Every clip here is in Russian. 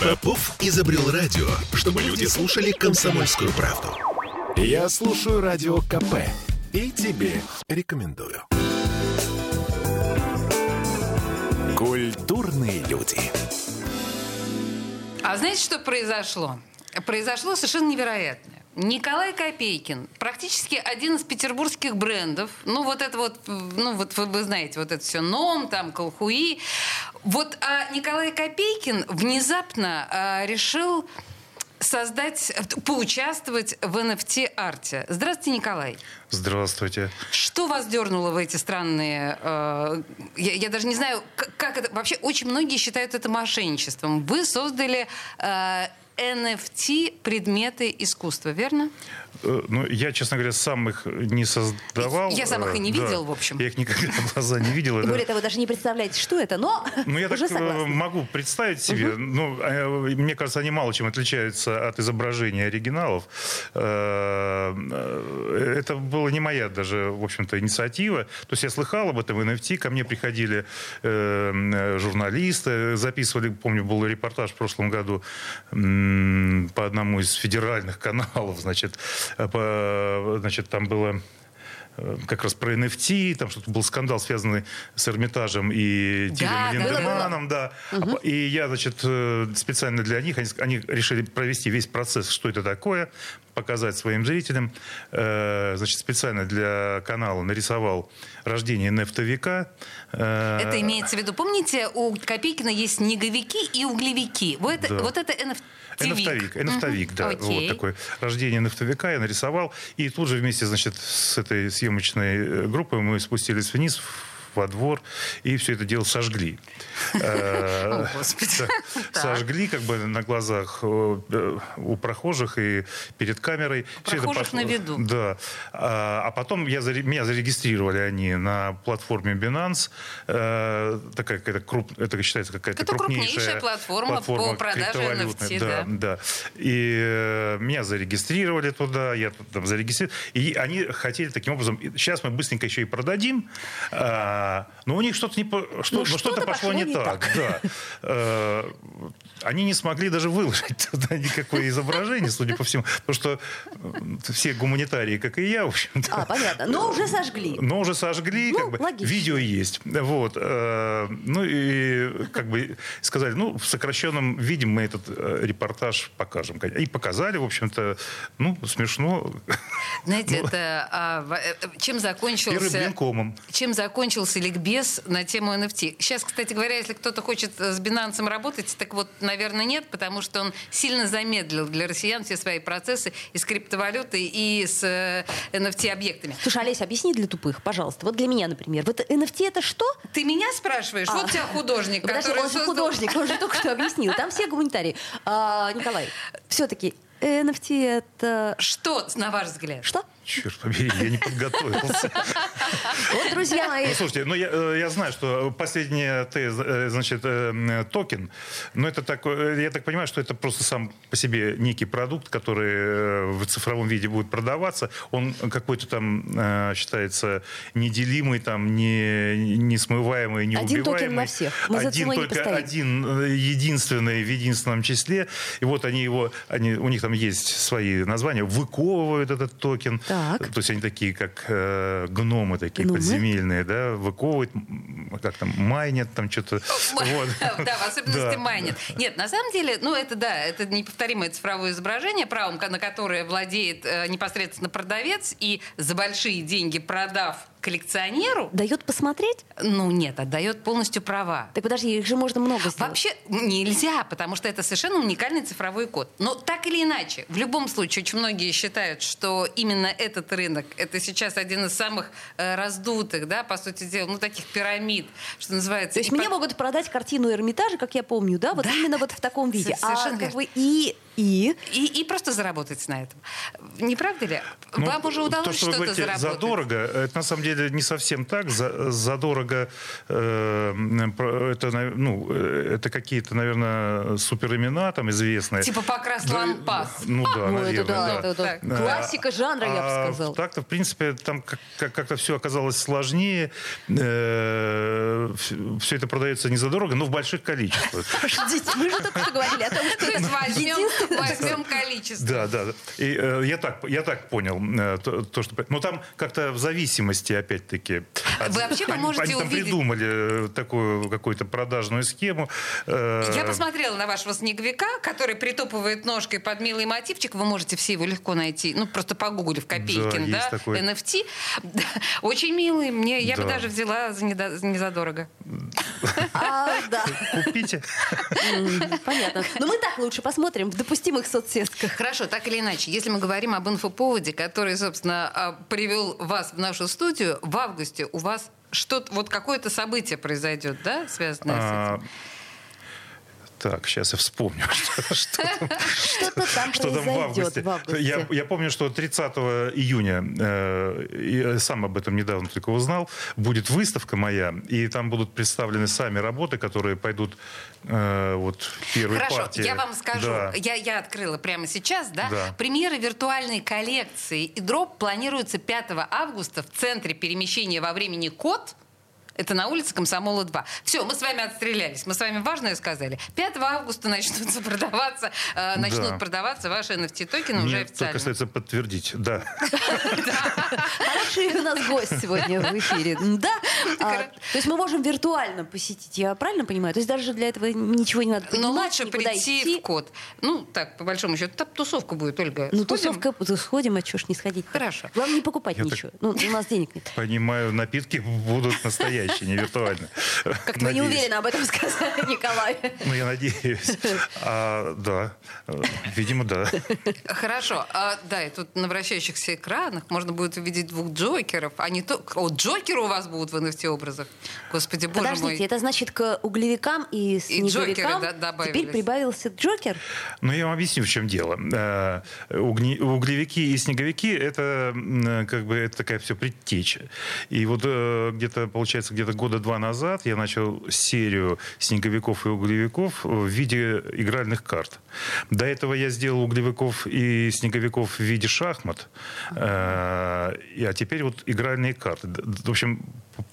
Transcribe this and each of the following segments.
Попов изобрел радио, чтобы люди слушали комсомольскую правду. Я слушаю радио КП и тебе рекомендую. Культурные люди. А знаете, что произошло? Произошло совершенно невероятное. Николай Копейкин, практически один из петербургских брендов. Ну, вот это вот, ну, вот вы, вы знаете, вот это все ном, там, колхуи. Вот а Николай Копейкин внезапно а, решил создать, поучаствовать в NFT-арте. Здравствуйте, Николай. Здравствуйте. Что вас дернуло в эти странные... Э, я, я даже не знаю, как, как это... Вообще, очень многие считают это мошенничеством. Вы создали э, NFT предметы искусства, верно? Э, ну, я, честно говоря, сам их не создавал. Я сам их и не видел, да. в общем. Я их никогда в глаза не видел. Тем более того, даже не представляете, что это, но Ну, я уже так э, согласна. могу представить себе. Ну, э, мне кажется, они мало чем отличаются от изображений оригиналов. Э, э, Это была не моя даже, в общем-то, инициатива. То есть я слыхал об этом в NFT, ко мне приходили э, журналисты, записывали, помню, был репортаж в прошлом году по одному из федеральных каналов, значит, э, значит, там было э, как раз про NFT, там что-то был скандал, связанный с Эрмитажем и Тилем да, Линдеманом, да. По- И я, значит, э, специально для них, они, они решили провести весь процесс, что это такое, показать своим зрителям. Э, Значит, специально для канала нарисовал рождение нефтовика. Э, Это имеется в виду. Помните, у Копейкина есть снеговики и углевики. Вот это, Да. вот это NFT. Энавтовик, энавтовик, да, Окей. вот такое рождение энавтовика я нарисовал, и тут же вместе, значит, с этой съемочной э, группой мы спустились вниз в- во двор и все это дело сожгли. Э. Сожгли как бы на глазах э, у прохожих и перед камерой. Прохожих на виду. Да. А а потом меня зарегистрировали они на платформе Binance. Э, Такая какая-то круп, это считается какая-то крупнейшая платформа по продаже. NFT, да, да. И меня зарегистрировали туда, я тут там зарегистрировал. И они хотели таким образом, сейчас мы быстренько еще и продадим, а, но у них что-то не по- что, Ну, ну, что-то что-то пошло, не так. Да. Э, Они не смогли даже выложить туда никакое изображение, судя по всему, потому что э, все гуманитарии, как и я, в общем-то. А, понятно. Но уже сожгли. Но уже сожгли, Ну, как бы, логично. видео есть. Вот. э, Ну и как бы сказали, ну, в сокращенном виде мы этот репортаж покажем. И показали, в общем-то, ну, смешно. Знаете, Ну. это а, чем закончился... Чем закончился ликбез на тему NFT? Сейчас, кстати говоря, если кто-то хочет э, с Binance работать, так вот, наверное, нет, потому что он сильно замедлил для россиян все свои процессы и с криптовалютой, и с э, NFT-объектами. Слушай, Олесь, объясни для тупых, пожалуйста. Вот для меня, например. Вот NFT это что? Ты меня спрашиваешь? А. Вот у тебя художник, Подожди, который он же создал- художник, он же только что объяснил. Там все гуманитарии. А, Николай, все-таки NFT это Что, на ваш взгляд? что? Черт побери, я не подготовился. Вот, друзья мои, Ну, слушайте, ну, я, э, я знаю, что последняя Т, э, значит, э, токен, но это такой, я так понимаю, что это просто сам по себе некий продукт, который в цифровом виде будет продаваться. Он какой-то там считается неделимый, там, не, несмываемый, неубиваемый. токен на всех. Мы за один не только постоим. один, единственный в единственном числе. И вот они его, они, у них там есть свои названия, выковывают этот токен. Так. То есть они такие, как э, гномы такие Гномы? подземельные, да, выковывают, как там, майнят там что-то. Вот. Да, в особенности Да. майнит. Нет, на самом деле, ну это да, это неповторимое цифровое изображение, правом на которое владеет э, непосредственно продавец, и за большие деньги продав коллекционеру, дает посмотреть? ну нет, отдает полностью права. Так подожди, их же можно много сделать. Вообще нельзя, потому что это совершенно уникальный цифровой код. Но так или иначе, в любом случае, очень многие считают, что именно этот рынок, это сейчас один из самых э, раздутых, да, по сути дела, ну таких пирамид, что называется. То есть И мне по- могут продать картину Эрмитажа, как я помню, да, вот Да. именно вот в таком виде. Совершенно А как бы и И? И, и просто заработать на этом. Не правда ли? Ну, Вам уже удалось то, что вы что-то говорите, заработать? задорого, это на самом деле не совсем так. За, задорого э, про- это, на- ну, э, это какие-то, наверное, суперимена там известные. Типа Покрас Да, Лампас. Ну да, ну, наверное, это да, да. это, Так. да. классика жанра, я бы А сказала. Так-то, в принципе, там как- как- как-то все оказалось сложнее. Все это продается не задорого, но в больших количествах. Подождите, мы же только что говорили о том, что это единственное- возьмем количество. Да, да. И э, я так, я так понял э, то, то, что, но там как-то в зависимости, опять-таки. От- Вообще вы они, можете они там увидеть- придумали э, такую какую-то продажную схему. Э, Я посмотрела на вашего снеговика, который притопывает ножкой под милый мотивчик. Вы можете все его легко найти. Ну, просто погуглив Копейкин, Да, да, такой. NFT. Очень милый. Мне, я бы Да. даже взяла за, недо- за незадорого. А, да, Купите. Понятно. Но мы так лучше посмотрим в допустимых соцсетках. Хорошо, так или иначе, если мы говорим об инфоповоде, который, собственно, а, привел вас в нашу студию, в августе у вас что-то, вот какое-то событие произойдет, да, связанное с А, этим? Так, сейчас я вспомню, что, там, в августе. Я, помню, что 30 июня, э, я сам об этом недавно только узнал, будет выставка моя, и там будут представлены сами работы, которые пойдут э, вот первой Хорошо, партии. я вам скажу, Да. я, я открыла прямо сейчас, да? Да. Премьеры виртуальной коллекции и дроп планируется 5 августа в Центре перемещения во времени КОД. Это на улице Комсомола 2. Все, мы с вами отстрелялись. Мы с вами важное сказали. 5 августа начнутся продаваться, э, начнут Да. продаваться ваши NFT-токены уже официально. только остается подтвердить, да. Хороший у нас гость сегодня в эфире. Да. А, то есть мы можем виртуально посетить, я правильно понимаю? То есть даже для этого ничего не надо Но лучше прийти в код. Ну, так, по большому счету, там тусовка будет, Ольга. Ну, тусовка, сходим, а чего ж не сходить Хорошо. Главное, не покупать ничего. Ну, у нас денег нет. Понимаю, напитки будут настоящие, не виртуально. Как-то вы не уверены об этом сказали, Николай. Ну, я надеюсь. А, да, Э, видимо, да. Хорошо. А, да, и тут на вращающихся экранах можно будет увидеть двух Джокеров. А не то... О, Джокеры у вас будут в NFT-образах. Господи, боже Подождите, мой. это значит к углевикам и снеговикам джокеры, да, теперь прибавился Джокер? Ну, я вам объясню, в чем дело. Э, угни- Углевики и снеговики — это м, как бы это такая все предтеча. И вот э, где-то, получается, где-то года два назад я начал серию снеговиков и углевиков в виде игральных карт. До этого я сделал углевиков и снеговиков в виде шахмат. Э, А теперь вот игральные карты. В общем,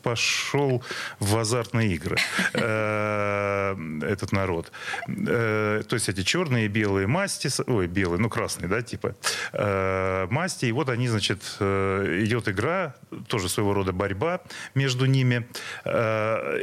пошел в азартные игры э, этот народ. Э, То есть эти черные и белые масти, ой, белые, ну красные, да, типа, масти. И вот они, значит, идет игра, тоже своего рода борьба между ними. uh,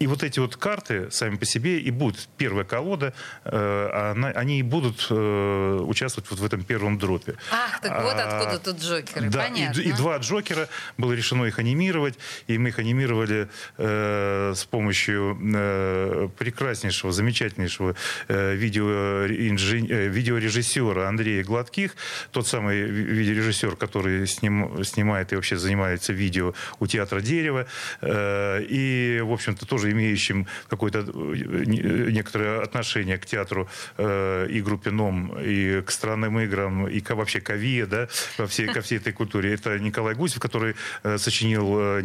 и вот эти вот карты сами по себе и будут первая колода, э, она- они и будут э, участвовать вот в этом первом дропе. Ах, так вот А, откуда тут Джокеры. Да, и, Понятно. и два Джокера было решено их анимировать, и мы их анимировали э, с помощью э, прекраснейшего, замечательнейшего э, видео, инжен- э, видеорежиссера Андрея Гладких, тот самый ви- видеорежиссер, который сним- снимает и вообще занимается видео у театра Дерева, э, и, в общем-то, тоже имеющим какое-то э, не- некоторое отношение к театру э, и группе НОМ, и к странным играм, и ко, вообще к АВИЭ, да, ко всей, ко всей этой культуре. Это Николай Гусев, который э, сочинил э,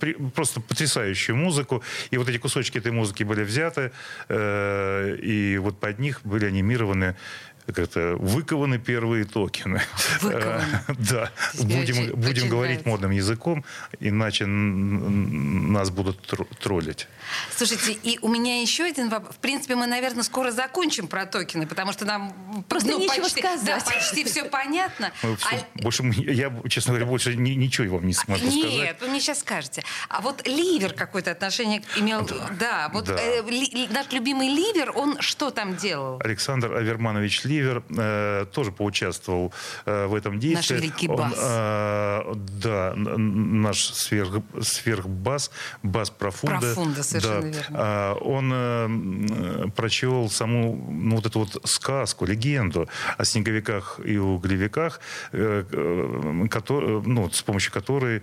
при- просто потрясающую музыку. И вот эти кусочки этой музыки были взяты, э, и вот под них были анимированы как это, выкованы первые токены. Выкованы. Да. Будем, говорить нравится. модным языком, иначе нас будут тро- троллить. Слушайте, и у меня еще один вопрос. В принципе, мы, наверное, скоро закончим про токены, потому что нам Просто нечего почти, сказать. Да, почти все понятно. Ну, А- Больше я, честно говоря, больше ни- ничего вам не смогу Нет, сказать. вы мне сейчас скажете. А вот ливер какое-то отношение имел. Да, вот да. э, ли- наш любимый ливер, он что там делал? Александр Аверманович Ливер э, тоже поучаствовал э, в этом действии. великий Он, бас. э, да, наш сверх, сверхбас, бас профунда. Профунда, совершенно да. верно. А, Он э, прочел саму ну, вот эту вот сказку, легенду о снеговиках и углевиках, э, э, кото- ну, с помощью которой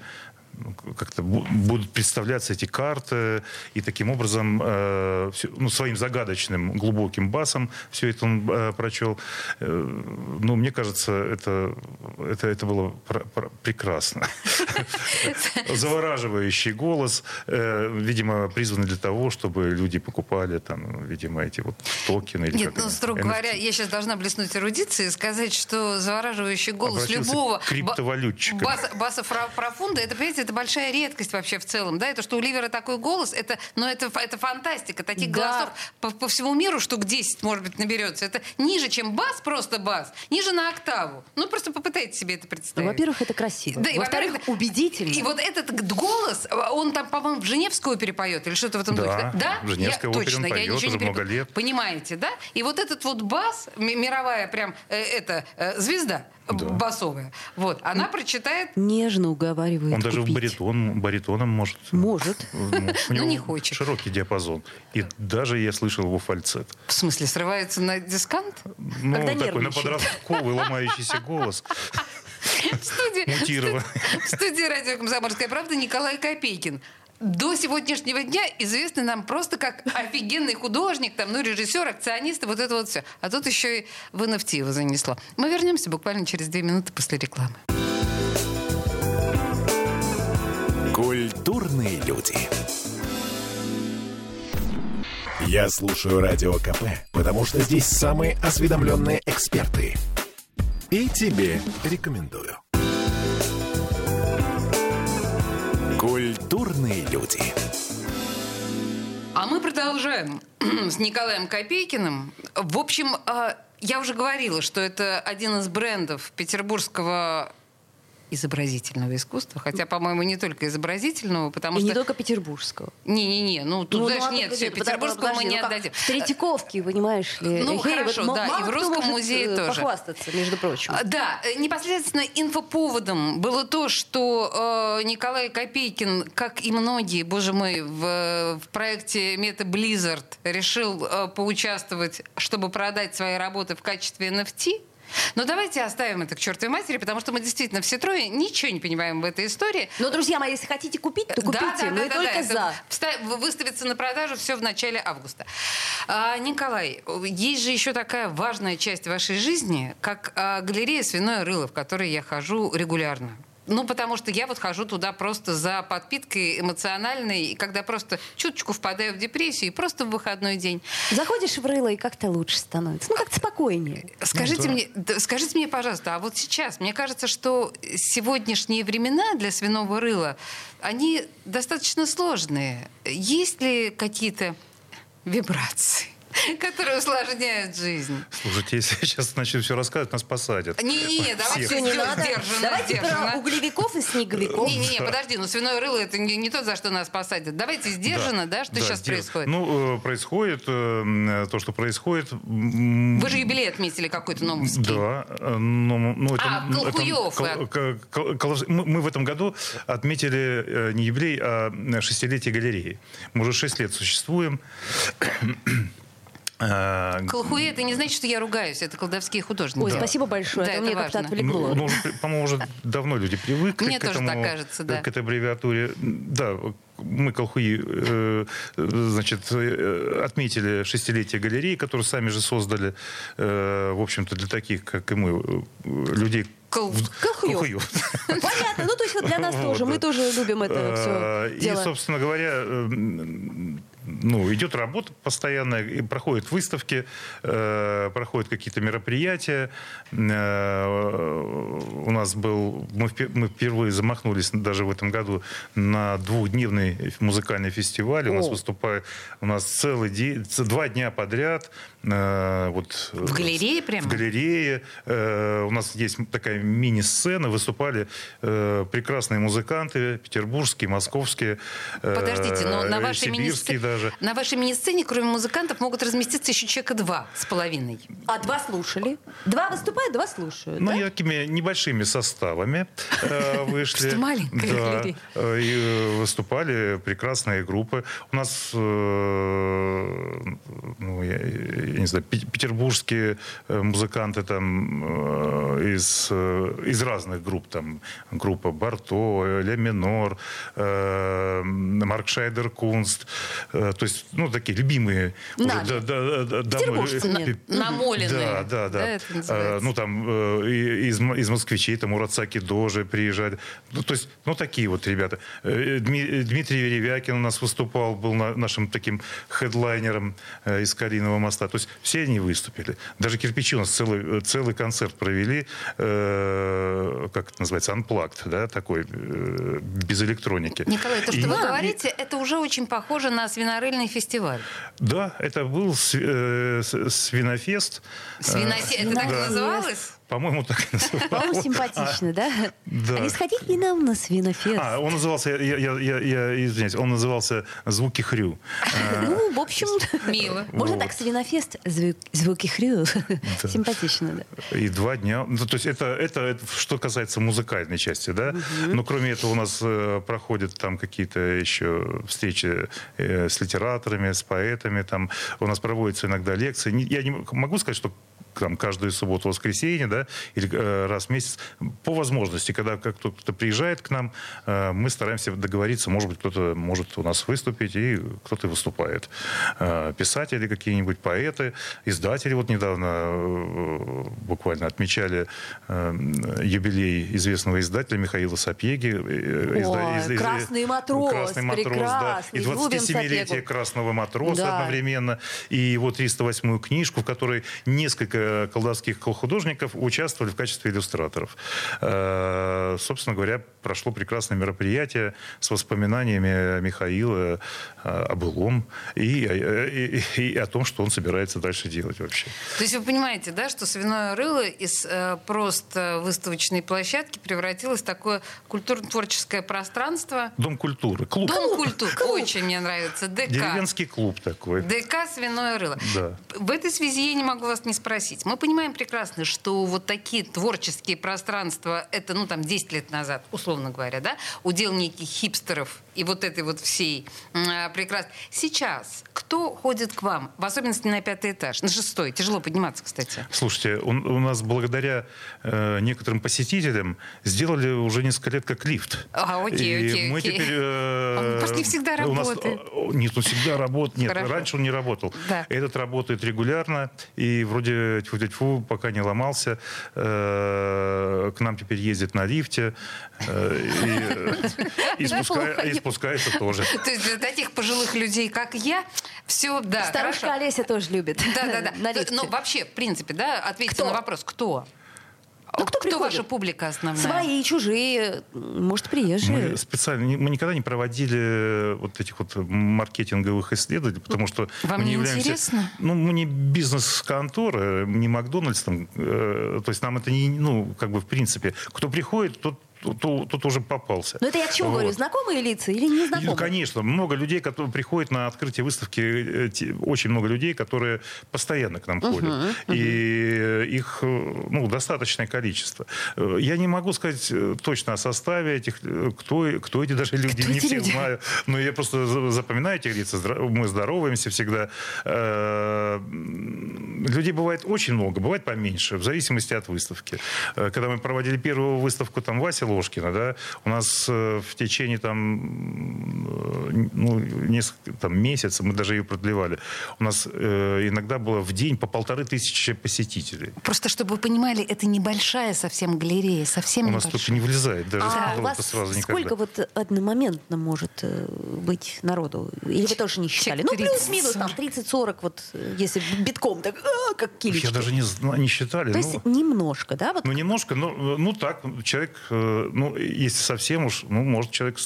как-то будут представляться эти карты, и таким образом э, ну, своим загадочным глубоким басом все это он э, прочел. Э, ну, мне кажется, это, это, это было пр- пр- прекрасно. Завораживающий голос, видимо, призванный для того, чтобы люди покупали там, видимо, эти вот токены. Нет, ну, строго говоря, я сейчас должна блеснуть эрудицией и сказать, что завораживающий голос любого криптовалютчика. Баса, баса профунда, это, понимаете, это большая редкость вообще в целом, да, это что у Ливера такой голос, это, ну, это, это фантастика, таких да. голосов по, по всему миру штук 10, может быть, наберется, это ниже, чем бас, просто бас, ниже на октаву, ну, просто попытайтесь себе это представить. Ну, во-первых, это красиво, да, во-вторых, убедительно. И вот этот голос, он там, по-моему, в Женевскую опере поет, или что-то в этом да, духе, да? в Женевской я, точно, поет я ничего много лет. Понимаете, да? И вот этот вот бас, мировая прям, э, это, э, звезда, да. басовая. Вот, она прочитает... Нежно уговаривает Он даже в баритон, баритоном может. Может. Ну, ну не хочет. Широкий диапазон. И даже я слышал его фальцет. В смысле, срывается на дискант? Ну, Когда такой на подростковый ломающийся голос. В студии, в студии радио «Комсомольская правда» Николай Копейкин до сегодняшнего дня известный нам просто как офигенный художник, там, ну, режиссер, акционист, и вот это вот все. А тут еще и в NFT его занесло. Мы вернемся буквально через две минуты после рекламы. Культурные люди. Я слушаю Радио КП, потому что здесь самые осведомленные эксперты. И тебе рекомендую. Культурные люди. А мы продолжаем с Николаем Копейкиным. В общем, а, я уже говорила, что это один из брендов петербургского изобразительного искусства, хотя, по-моему, не только изобразительного, потому и что... не только петербургского. Не-не-не, ну тут, ну, знаешь, ну, нет, все, петербургского мы не ну, отдадим. В Третьяковке, понимаешь ли. Ну, Хей, хорошо, вот, да, и в Русском музее э, тоже. похвастаться, между прочим. А, да, э, непосредственно инфоповодом было то, что э, Николай Копейкин, как и многие, боже мой, в, в проекте Мета Blizzard решил э, поучаствовать, чтобы продать свои работы в качестве NFT. Но давайте оставим это к чертовой матери, потому что мы действительно все трое ничего не понимаем в этой истории. Но, друзья мои, если хотите купить, то купите. Да, да, мы да, только да, за. Выставится на продажу все в начале августа. А, Николай, есть же еще такая важная часть вашей жизни, как а, галерея «Свиное рыло», в которой я хожу регулярно. Ну, потому что я вот хожу туда просто за подпиткой эмоциональной, и когда просто чуточку впадаю в депрессию, и просто в выходной день. Заходишь в рыло, и как-то лучше становится. Ну, как-то спокойнее. Скажите, ну, да. мне, скажите мне, пожалуйста, а вот сейчас, мне кажется, что сегодняшние времена для свиного рыла, они достаточно сложные. Есть ли какие-то вибрации? которые усложняют жизнь. Слушайте, если я сейчас начну все рассказывать, нас посадят. Не-не-не, давайте все, не надо. Сдержанно, давайте сдержанно. про углевиков и снеговиков. Не-не-не, подожди, ну свиное рыло это не, не то, за что нас посадят. Давайте сдержанно, да, да что да, сейчас сдерж... происходит? Ну, э, происходит э, то, что происходит. Вы же юбилей отметили какой-то новый. Да. Э, но, ну, это, а, Колхуев. Это, кол, кол, мы, мы в этом году отметили не юбилей, а шестилетие галереи. Мы уже шесть лет существуем. А, Колхуе это не значит, что я ругаюсь, это колдовские художники. Ой, да. спасибо большое, да, это, это мне как-то отвлекло. Ну, ну, по-моему, уже давно люди привыкли Мне к, тоже этому, так кажется, да. к этой аббревиатуре. Да, мы колхуи, э, значит, э, отметили шестилетие галереи, которую сами же создали, э, в общем-то, для таких, как и мы, людей Кол... Колхую. Понятно. Ну, то есть вот для нас тоже. Мы тоже любим это все И, собственно говоря, ну, идет работа постоянная, и проходят выставки, э, проходят какие-то мероприятия. Э, у нас был, мы, мы впервые замахнулись даже в этом году на двухдневный музыкальный фестиваль. У нас выступает, у нас целый день, два дня подряд. Э, вот, в галерее прямо? В галерее. Э, у нас есть такая мини-сцена, выступали э, прекрасные музыканты, петербургские, московские, Подождите, но на вашей мини даже. На вашей мини-сцене, кроме музыкантов, могут разместиться еще человека два с половиной. А два слушали? Два выступают, два слушают, Ну, да? такими небольшими составами вышли. Маленькая Да, и выступали прекрасные группы. У нас, ну, я не знаю, петербургские музыканты там из, из разных групп, там группа Барто, Ле Минор, Марк Шайдер Кунст, то есть, ну, такие любимые. Нами. Уже, да, да, да, Петербуржцы. Намоленные. Да, да, да. Да, ну, там из, из москвичей, там Урацаки Дожи приезжают. Ну, то есть, ну, такие вот ребята. Дмитрий Веревякин у нас выступал, был нашим таким хедлайнером из Кариного моста. То есть, все они выступили. Даже кирпичи у нас целый, целый концерт провели, э, как это называется, unplugged, да, такой, э, без электроники. Николай, то, что И- вы говорите, это уже очень похоже на свинорыльный фестиваль. Да, это был сви- э, свинофест. Свиносе... Это так Да. называлось? По-моему, так и называлось. По-моему, симпатично, да? да. А не сходить ли нам на свинофест? А, он назывался, я, я, я, я извиняюсь, он назывался «Звуки хрю». Э, Ну, в общем... Мило. Можно так, свинофест, зву- звуки хрю. Симпатично, да. И два дня. Ну, то есть это, это, что касается музыкальной части, да. Но кроме этого у нас э, проходят там какие-то еще встречи э, с литераторами, с поэтами. Там у нас проводятся иногда лекции. Я не могу сказать, что там, каждую субботу, воскресенье, да, или э, раз в месяц, по возможности, когда как кто-то приезжает к нам, э, мы стараемся договориться, может быть, кто-то может у нас выступить, и кто-то выступает. Э, писатели какие-нибудь, поэты, издатели. Вот недавно э, буквально отмечали э, юбилей известного издателя Михаила Сапеги. э, Ой, «Красный матрос», «Красный матрос», да. И прекрасный, любим 27-летие Сапегу. «Красного матроса» Да. одновременно, и его 308-ю книжку, в которой несколько колдовских художников участвовали в качестве иллюстраторов. Э, Собственно говоря, прошло прекрасное мероприятие с воспоминаниями Михаила э, о былом и, э, и- и о том, что он собирается дальше делать вообще. То есть вы понимаете, да, что свиное рыло из э, просто выставочной площадки превратилось в такое культурно-творческое пространство. Дом культуры, клуб. Дом культуры. Очень мне нравится. ДК. Деревенский клуб такой. ДК «Свиное рыло». Да. В этой связи я не могу вас не спросить. Мы понимаем прекрасно, что вот такие творческие пространства, это, ну, там, 10 лет назад, условно говоря, да, удел неких хипстеров и вот этой вот всей м, прекрасной. Сейчас кто ходит к вам, в особенности на пятый этаж, на шестой? Тяжело подниматься, кстати. Слушайте, он- у нас благодаря э, некоторым посетителям сделали уже несколько лет как лифт. А, окей, И окей, мы окей. теперь... э, Он почти всегда у нас, работает. э, нет, он всегда работает. Нет, Хорошо. раньше он не работал. Да. Этот работает регулярно. И вроде тьфу тьфу пока не ломался. Э, К нам теперь ездит на лифте. э, и, и спускается тоже. То есть для таких пожилых людей, как я, все, да, Старушка хорошо. Олеся тоже любит. Да, да, да. На То- лифте. Ну, вообще, в принципе, да, ответьте Кто? на вопрос, кто? Ну, кто кто приходит? ваша публика основная? Свои, чужие, может, приезжие. Мы специально, мы никогда не проводили вот этих вот маркетинговых исследований, потому что Вам мы не являемся, интересно? ну, мы не бизнес-контора, не Макдональдс, там, э, то есть нам это не, ну, как бы в принципе, кто приходит, тот тот уже попался. Но это я к чему Вот. говорю? Знакомые лица или незнакомые? Ну, конечно, много людей, которые приходят на открытие выставки, э, очень много людей, которые постоянно к нам ходят. И их э, ну, достаточное количество. Э, Я не могу сказать точно о составе этих, кто, кто эти даже люди, Кто не всех люди? знаю. Но я просто за- запоминаю этих лиц, здра- мы здороваемся всегда. Людей бывает очень много, бывает поменьше, в зависимости от выставки. Когда мы проводили первую выставку там Вася Ложкина, да, у нас э, в течение там, э, ну, несколько там, месяцев, мы даже ее продлевали, у нас э, иногда было в день по полторы тысячи посетителей. Просто чтобы вы понимали, это небольшая совсем галерея, совсем У нас небольшая. только не влезает даже А у вас сразу сколько никогда. вот одномоментно может быть народу? Или вы тоже не считали? Ну, 30, плюс-минус, там, 30-40, вот, если битком, так, а, как килечки. Я даже не, не считали. То ну, есть немножко, да? Вот Ну, немножко, ну, ну так, человек, э, ну, если совсем уж, ну, может, человек,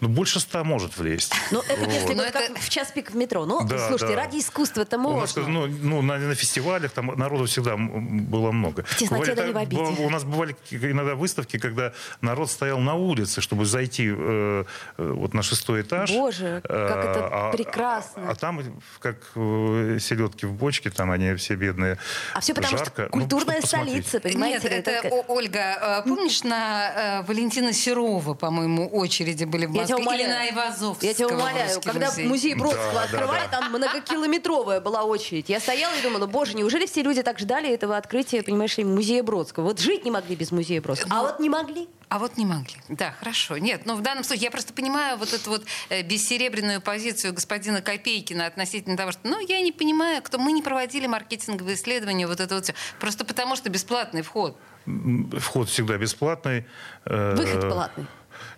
ну, больше ста может влезть. Ну, это Вот. если вот как это- в час пик в метро. Ну, Да, слушайте, да. ради искусства это У нас, можно. ну, ну, на, на фестивалях там народу всегда было много. В тесноте да не в обиде. У нас бывали иногда выставки, когда народ стоял на улице, чтобы зайти э, э, вот на шестой этаж. Боже, как это а- прекрасно. А, а там, как э, селедки в бочке, там они все бедные. А все потому, жарко. что Ну, культурная посмотреть. столица, понимаете? Нет, это, как- О- Ольга, э, помнишь, на э, Валентина Серова, по-моему, очереди были в Я Москве. тебя умоляю. Или на Айвазовского. Я тебя умоляю, когда музей. музей Бродского Да, да, открывали, да. там многокилометровая была очередь. Я стояла и думала, боже, неужели все люди так ждали этого открытия, понимаешь, музея Бродского? Вот жить не могли без музея Бродского. А вот не могли. А вот не могли. Да, хорошо. Нет, ну в данном случае я просто понимаю вот эту вот э, бессеребряную позицию господина Копейкина относительно того, что, ну, я не понимаю, кто мы не проводили маркетинговые исследования, вот это вот все. Просто потому что бесплатный вход. Вход всегда бесплатный. Э, Выход платный.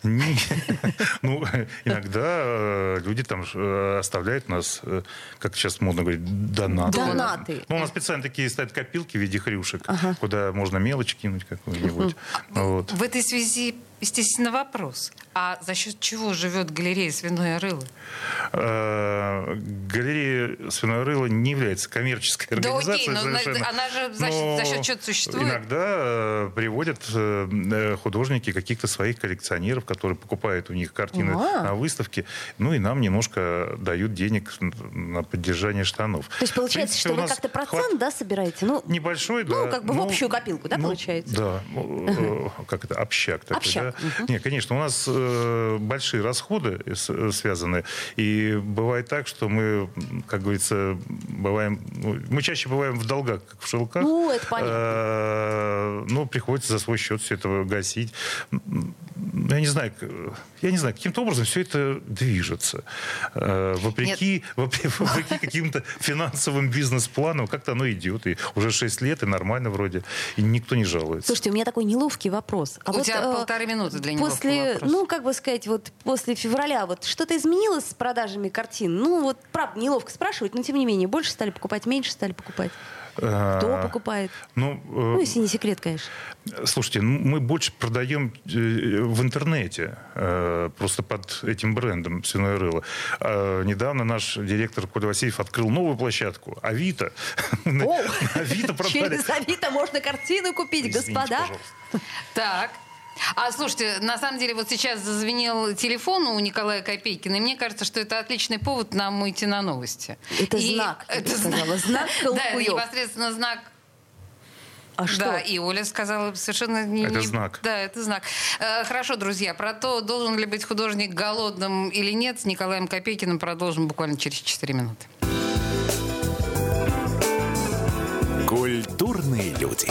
Не- Ну, иногда э, люди там э, оставляют нас, как сейчас модно говорить, донаты. Донаты. Ну, у нас специально такие стоят копилки в виде хрюшек, куда можно мелочь кинуть какую-нибудь. Вот. В этой связи, естественно, вопрос. А за счет чего живет галерея «Свиное рыло»? Э, Галерея «Свиное рыло» не является коммерческой Да организацией окей, но совершенно. она же за счет- Но за счет чего-то существует. Иногда э, приводят э, художники каких-то своих коллекционеров, которые покупают у них картины на выставке, ну и нам немножко дают денег на поддержание штанов. То есть получается, принципе, что вы как-то хват- процент, да, собираете? Ну, Небольшой, да. Ну, как бы в общую копилку, да, ну, получается? Да. Как это? Общак. такой, Общак, да? Не, конечно, у нас э, большие расходы э, связаны. И бывает так, что мы, как говорится, бываем... ну, мы чаще бываем в долгах, как в шелках. Ну, это понятно. Э, Ну, приходится за свой счет все это гасить. Я не знаю, я не знаю, каким-то образом все это движется. Э, Вопреки, вопреки, каким-то финансовым бизнес-планам, как-то оно идет. И уже 6 лет, и нормально вроде. И никто не жалуется. Слушайте, у меня такой неловкий вопрос. А У тебя э, полторы минуты для неловкого После, вопроса. ну, как бы сказать, вот после февраля вот что-то изменилось с продажами картин? Ну, вот, правда, неловко спрашивать, но тем не менее, больше стали покупать, меньше стали покупать. Кто Э, покупает? Ну, э, Ну, если не секрет, конечно. Слушайте, ну, мы больше продаем э, в интернете, просто под этим брендом «Свиное рыло». А Недавно наш директор Коля Васильев открыл новую площадку «Авито». О, Авито продали. Через Авито можно картины купить, Извините, господа. пожалуйста. Так. А слушайте, на самом деле вот сейчас зазвенел телефон у Николая Копейкина, и мне кажется, что это отличный повод нам уйти на новости. Это И знак, Это сказала, знак Да, непосредственно знак А что? Да, и Оля сказала совершенно не... Это не- знак. Да, это знак. Э, Хорошо, друзья, про то, должен ли быть художник голодным или нет, с Николаем Копейкиным продолжим буквально через 4 минуты. Культурные люди.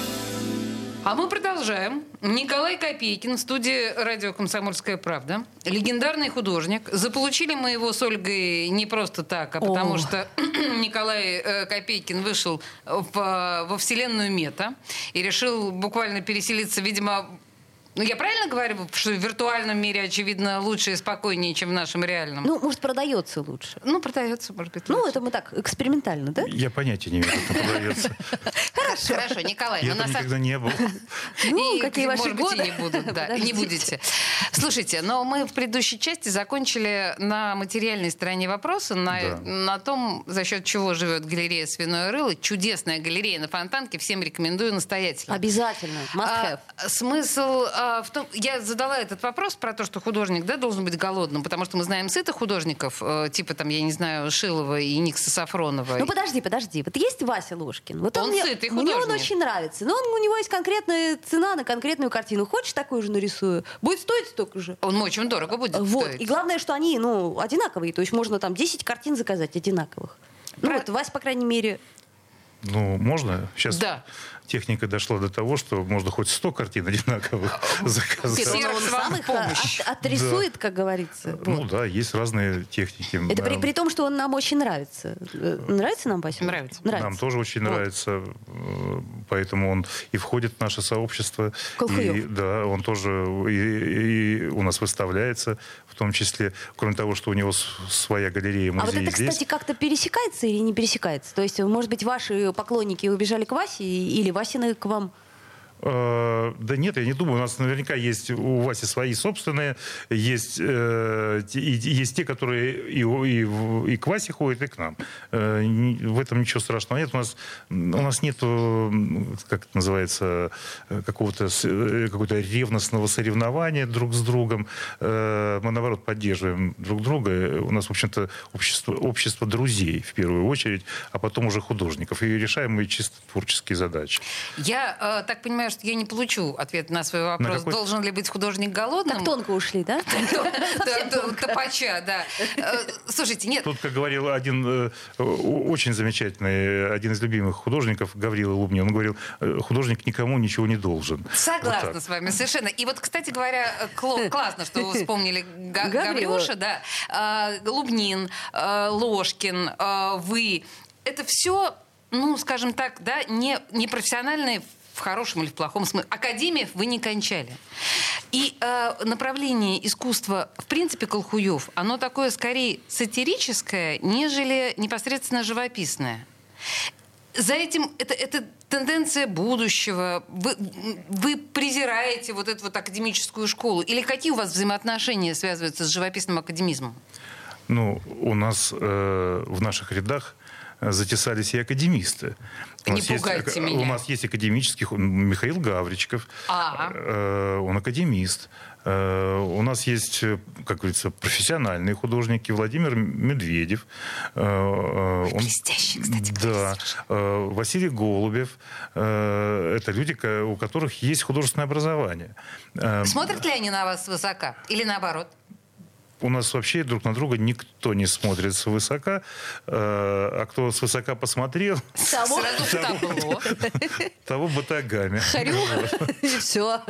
А мы продолжаем. Николай Копейкин студии радио «Комсомольская правда». Легендарный художник. Заполучили мы его с Ольгой не просто так, а потому О. что Николай э, Копейкин вышел в- во вселенную Мета и решил буквально переселиться, видимо, ну, я правильно говорю, что в виртуальном мире, очевидно, лучше и спокойнее, чем в нашем реальном? Ну, может, продается лучше. Ну, продается, может быть, Ну, лучше. это мы так, экспериментально, да? Я понятия не имею, как это продается. Хорошо, хорошо, Николай. Я ну, там никогда не был. Ну, какие ваши может быть, годы? и не будут, да, не будете. Слушайте, но мы в предыдущей части закончили на материальной стороне вопроса, на, Да. на том, за счет чего живет галерея «Свиное рыло». Чудесная галерея на Фонтанке, всем рекомендую настоятельно. Обязательно. Must have. А, смысл а, в том, я задала этот вопрос про то, что художник да, должен быть голодным, потому что мы знаем сытых художников, э, типа там, я не знаю, Шилова и Никса Сафронова. Ну подожди, подожди. Вот есть Вася Ложкин. Вот Он мне, сытый мне он художник. очень нравится. Но он, у него есть конкретная цена на конкретную картину. Хочешь такую же нарисую? Будет стоить столько же. Он очень дорого будет Вот. стоить. И главное, что они, ну, одинаковые. То есть можно там 10 картин заказать одинаковых. Ну Про- вот, Вася, по крайней мере, Ну, можно? Сейчас Да. техника дошла до того, что можно хоть 100 картин одинаковых заказать. Сердце он сам их помощь. от- отрисует, как говорится. Ну Вот. да, есть разные техники. Это при, Да. при том, что он нам очень нравится. Э, Нравится нам Вася? Нравится. Нравится. Нам тоже очень Вот. нравится, э, поэтому он и входит в наше сообщество. Колхуев. И, да, он тоже и, и у нас выставляется, том числе, кроме того, что у него своя галерея, А вот музей это, здесь. кстати, как-то пересекается или не пересекается? То есть, может быть, ваши поклонники убежали к Васе или Васины к вам? Э, да нет, я не думаю. У нас наверняка есть у Васи свои собственные, есть, э, есть те, которые и, и, и к Васе ходят, и к нам. Э, в этом ничего страшного нет. У нас, у нас нет, как это называется, какого-то какого-то ревностного соревнования друг с другом. Мы, наоборот, поддерживаем друг друга. У нас, в общем-то, общество, общество друзей, в первую очередь, а потом уже художников. И решаем мы чисто творческие задачи. Я так понимаю, что я не получу ответ на свой вопрос. На какой... Должен ли быть художник голодным? Так тонко ушли, да? Топача, да. Э, слушайте, нет. Тут, как говорил один э, очень замечательный, один из любимых художников, Гаврила Лубни, он говорил, «Э, художник никому ничего не должен. Согласна с вами, совершенно. И вот, кстати говоря, классно, что вы вспомнили Гаврюша, да. Лубнин, Ложкин, вы. Это все ну, скажем так, да, не, не профессиональные хорошем или в плохом смысле. Академиев вы не кончали. И э, направление искусства, в принципе, Колхуев, оно такое скорее сатирическое, нежели непосредственно живописное. За этим это, это тенденция будущего. Вы, вы презираете вот эту вот академическую школу? Или какие у вас взаимоотношения связываются с живописным академизмом? Ну, у нас э, в наших рядах затесались и академисты. У Не пугайте есть, меня. У нас есть академический Михаил Гавричков. Ага. Э, он академист. Э, у нас есть, как говорится, профессиональные художники. Владимир Медведев. Э, он, Блестящий, кстати. Да. Василий Голубев. Это люди, у которых есть художественное образование. Смотрят ли они на вас высока? Или наоборот? У нас вообще друг на друга никто не смотрит свысока. Э, а кто свысока посмотрел... Того, того, того батагами. Харю, и все.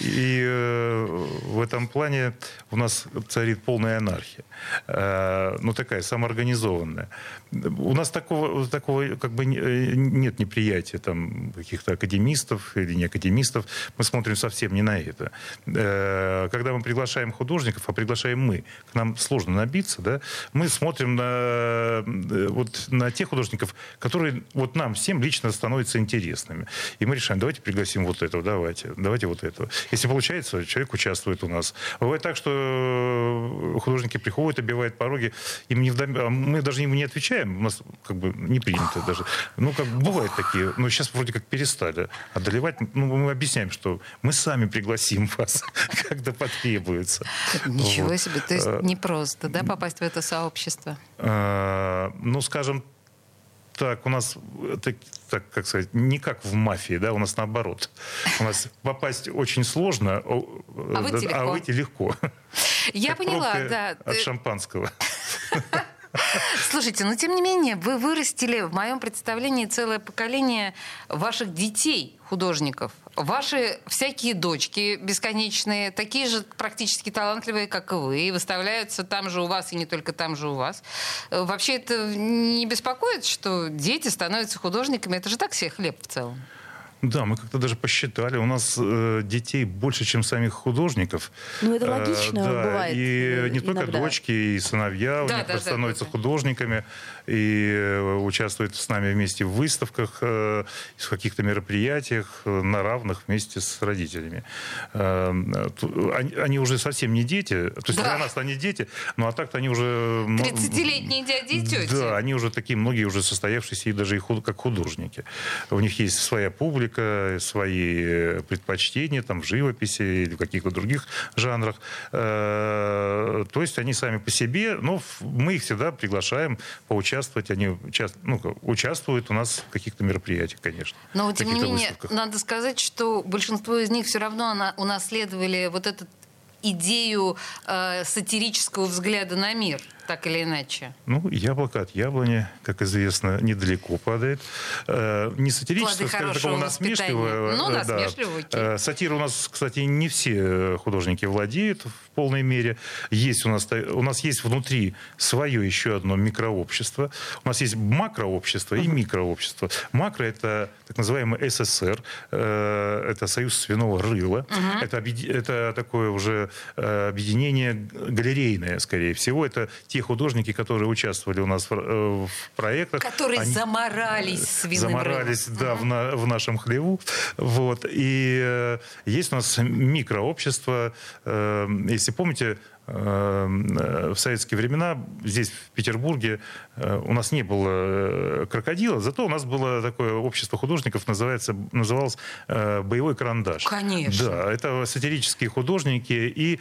И э, в этом плане у нас царит полная анархия. Э, ну, такая самоорганизованная. У нас такого, такого как бы нет неприятия там каких-то академистов или не академистов. Мы смотрим совсем не на это. Когда мы приглашаем художников, а приглашаем мы, к нам сложно набиться, да, мы смотрим на, э, вот, на тех художников, которые вот нам всем лично становятся интересными. И мы решаем, давайте пригласим вот этого, давайте, давайте вот этого. Если получается, человек участвует у нас. Бывает так, что художники приходят, обивают пороги, им не вдом... А мы даже ему не отвечаем, у нас как бы не принято даже. Ну, как бывают такие, но сейчас вроде как перестали одолевать. Ну, мы объясняем, что мы сами пригласим вас, когда потребуется. Ничего вот. Себе. То есть э, не просто, да, попасть в это сообщество? Э, ну, скажем так, у нас, так, так, как сказать, не как в мафии, да, у нас наоборот. У нас попасть очень сложно, а выйти легко. А выйти легко. Я поняла, да. От шампанского. Слушайте, но тем не менее, вы вырастили в моем представлении целое поколение ваших детей, художников. Ваши всякие дочки бесконечные, такие же практически талантливые, как и вы, выставляются там же у вас и не только там же у вас. Вообще это не беспокоит, что дети становятся художниками? Это же так себе хлеб в целом. Да, мы как-то даже посчитали. У нас э, детей больше, чем самих художников. Ну, это логично э, да, бывает. И не иногда. только дочки, и сыновья да, у них да, становятся да, художниками и э, участвуют с нами вместе в выставках, э, в каких-то мероприятиях э, на равных вместе с родителями. Они, уже совсем не дети. То есть да. для нас они дети, ну а так-то они уже... 30-летние дяди и тети. Да, они уже такие, многие уже состоявшиеся и даже и худ, как художники. У них есть своя публика, свои предпочтения там, в живописи или в каких-то других жанрах. То есть они сами по себе, но мы их всегда приглашаем поучаствовать. Они ну, участвуют у нас в каких-то мероприятиях, конечно. Но, тем не менее, надо сказать, что большинство из них все равно унаследовали вот этот идею э, сатирического взгляда на мир так или иначе? Ну, яблоко от яблони, как известно, недалеко падает. Э, не сатирического, скажем, такого насмешливого. Ну, насмешливого. Да. Э, сатира у нас, кстати, не все художники владеют в полной мере. Есть у нас, у нас есть внутри свое еще одно микрообщество. У нас есть макрообщество и микрообщество. Макро — это так называемый СССР, э, это Союз свиного рыла. Угу. Это, это такое уже э, объединение галерейное, скорее всего. Это те те художники, которые участвовали у нас в, э, в проектах. Которые они заморались свиным Заморались, рыбом. да, угу. в, на, в нашем хлеву. Вот. И э, есть у нас микрообщество. Э, если помните, в советские времена здесь, в Петербурге, э, у нас не было э, крокодила, зато у нас было такое общество художников, называется, называлось «Боевой карандаш». Конечно. Да, это сатирические художники и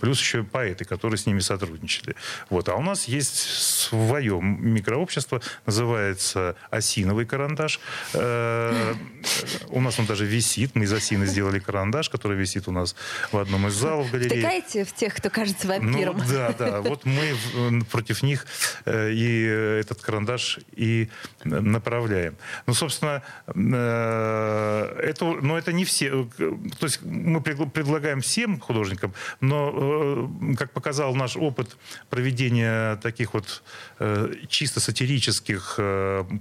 плюс еще поэты, которые с ними сотрудничали. Вот. А у нас есть свое микрообщество, называется «Осиновый карандаш». У нас он даже висит, мы из осины сделали карандаш, который висит у нас в одном из залов галереи втыкаете в тех, кто кажется вампиром. Ну, да, да. Вот мы против них э, и этот карандаш и направляем. Ну, собственно, э, это, но это не все. То есть мы предлагаем всем художникам, но, э, как показал наш опыт проведения таких вот чисто сатирических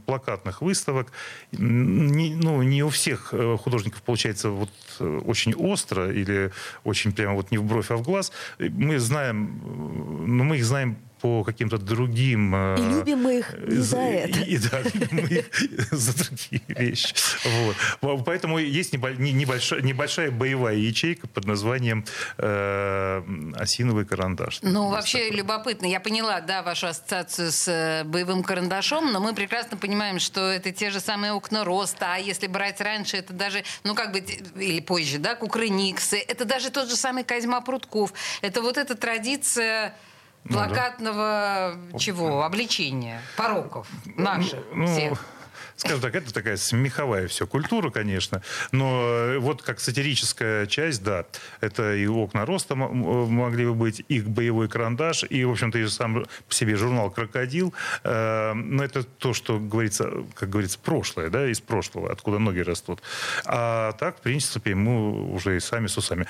плакатных выставок, не, ну, не у всех художников получается вот очень остро или очень прямо вот не в бровь, а в глаз. Мы знаем, но мы их знаем по каким-то другим... Э, и любим мы их не за это. И, да, любим мы их за другие вещи. Вот. Поэтому есть небольшая, небольшая боевая ячейка под названием э, «Осиновый карандаш». Ну, вообще такое. любопытно. Я поняла, да, вашу ассоциацию с э, боевым карандашом, но мы прекрасно понимаем, что это те же самые окна роста, а если брать раньше, это даже, ну, как бы, или позже, да, Кукрыниксы, это даже тот же самый Козьма Прутков. Это вот эта традиция плакатного ну, да. чего? Обличения, пороков наших ну, всех скажем так, это такая смеховая все культура, конечно, но э, вот как сатирическая часть, да, это и окна роста могли бы быть, их боевой карандаш, и, в общем-то, и сам по себе журнал «Крокодил», э, но это то, что говорится, как говорится, прошлое, да, из прошлого, откуда ноги растут. А так, в принципе, мы уже и сами с усами.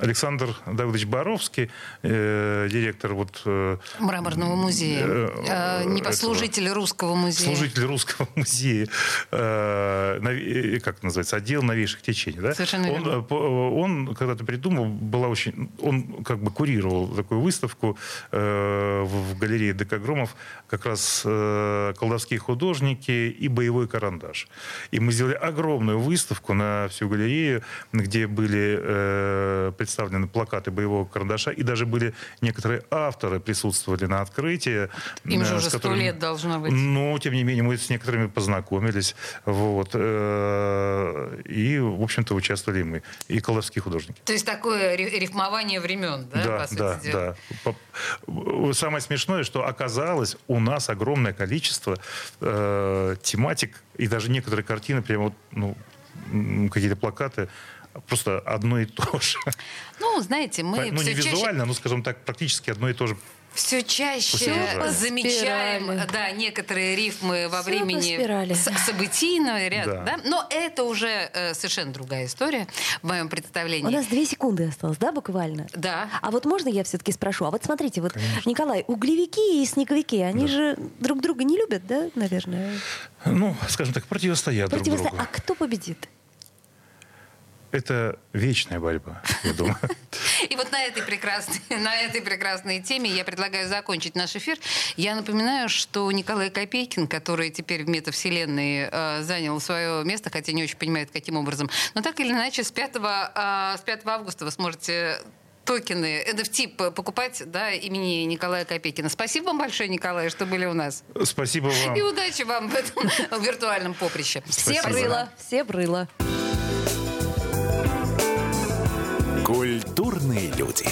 Александр Давыдович Боровский, э, директор вот... Э, Мраморного музея, э, э, непослужитель русского Русского музея. Служитель Русского музея, э, э как называется, отдел новейших течений. Да? Совершенно он, верно. Э, он когда-то придумал, была очень, он как бы курировал такую выставку э, в, в галерее Декагромов, как раз э, колдовские художники и боевой карандаш. И мы сделали огромную выставку на всю галерею, где были э, представлены плакаты боевого карандаша, и даже были некоторые авторы присутствовали на открытии. Им же уже сто лет должно быть. Но, тем не менее, мы с некоторыми познакомились. Вот, э, и, в общем-то, участвовали мы. И колдовские художники. То есть такое рифмование времен, да? Да, да, да. Самое смешное, что оказалось, у нас огромное количество э, тематик, и даже некоторые картины, прямо вот, ну, какие-то плакаты, просто одно и то же. Ну, знаете, мы... Ну, не визуально, чаще... но, скажем так, практически одно и то же все чаще замечаем да, некоторые рифмы во Все времени событийного ряда. Да. Да? Но это уже э, совершенно другая история в моем представлении. У нас две секунды осталось, да, буквально? Да. А вот можно я все-таки спрошу? А вот смотрите, вот, Конечно. Николай, углевики и снеговики, они да. же друг друга не любят, да, наверное? Ну, скажем так, противостоят, противостоят. друг другу. А кто победит? Это вечная борьба, я думаю. И вот на этой, прекрасной, на этой прекрасной теме я предлагаю закончить наш эфир. Я напоминаю, что Николай Копейкин, который теперь в метавселенной э, занял свое место, хотя не очень понимает, каким образом, но так или иначе с 5, э, с 5 августа вы сможете токены, NFT покупать да, имени Николая Копейкина. Спасибо вам большое, Николай, что были у нас. Спасибо вам. И удачи вам в этом виртуальном поприще. Все брыло. Все брыло. Культурные люди.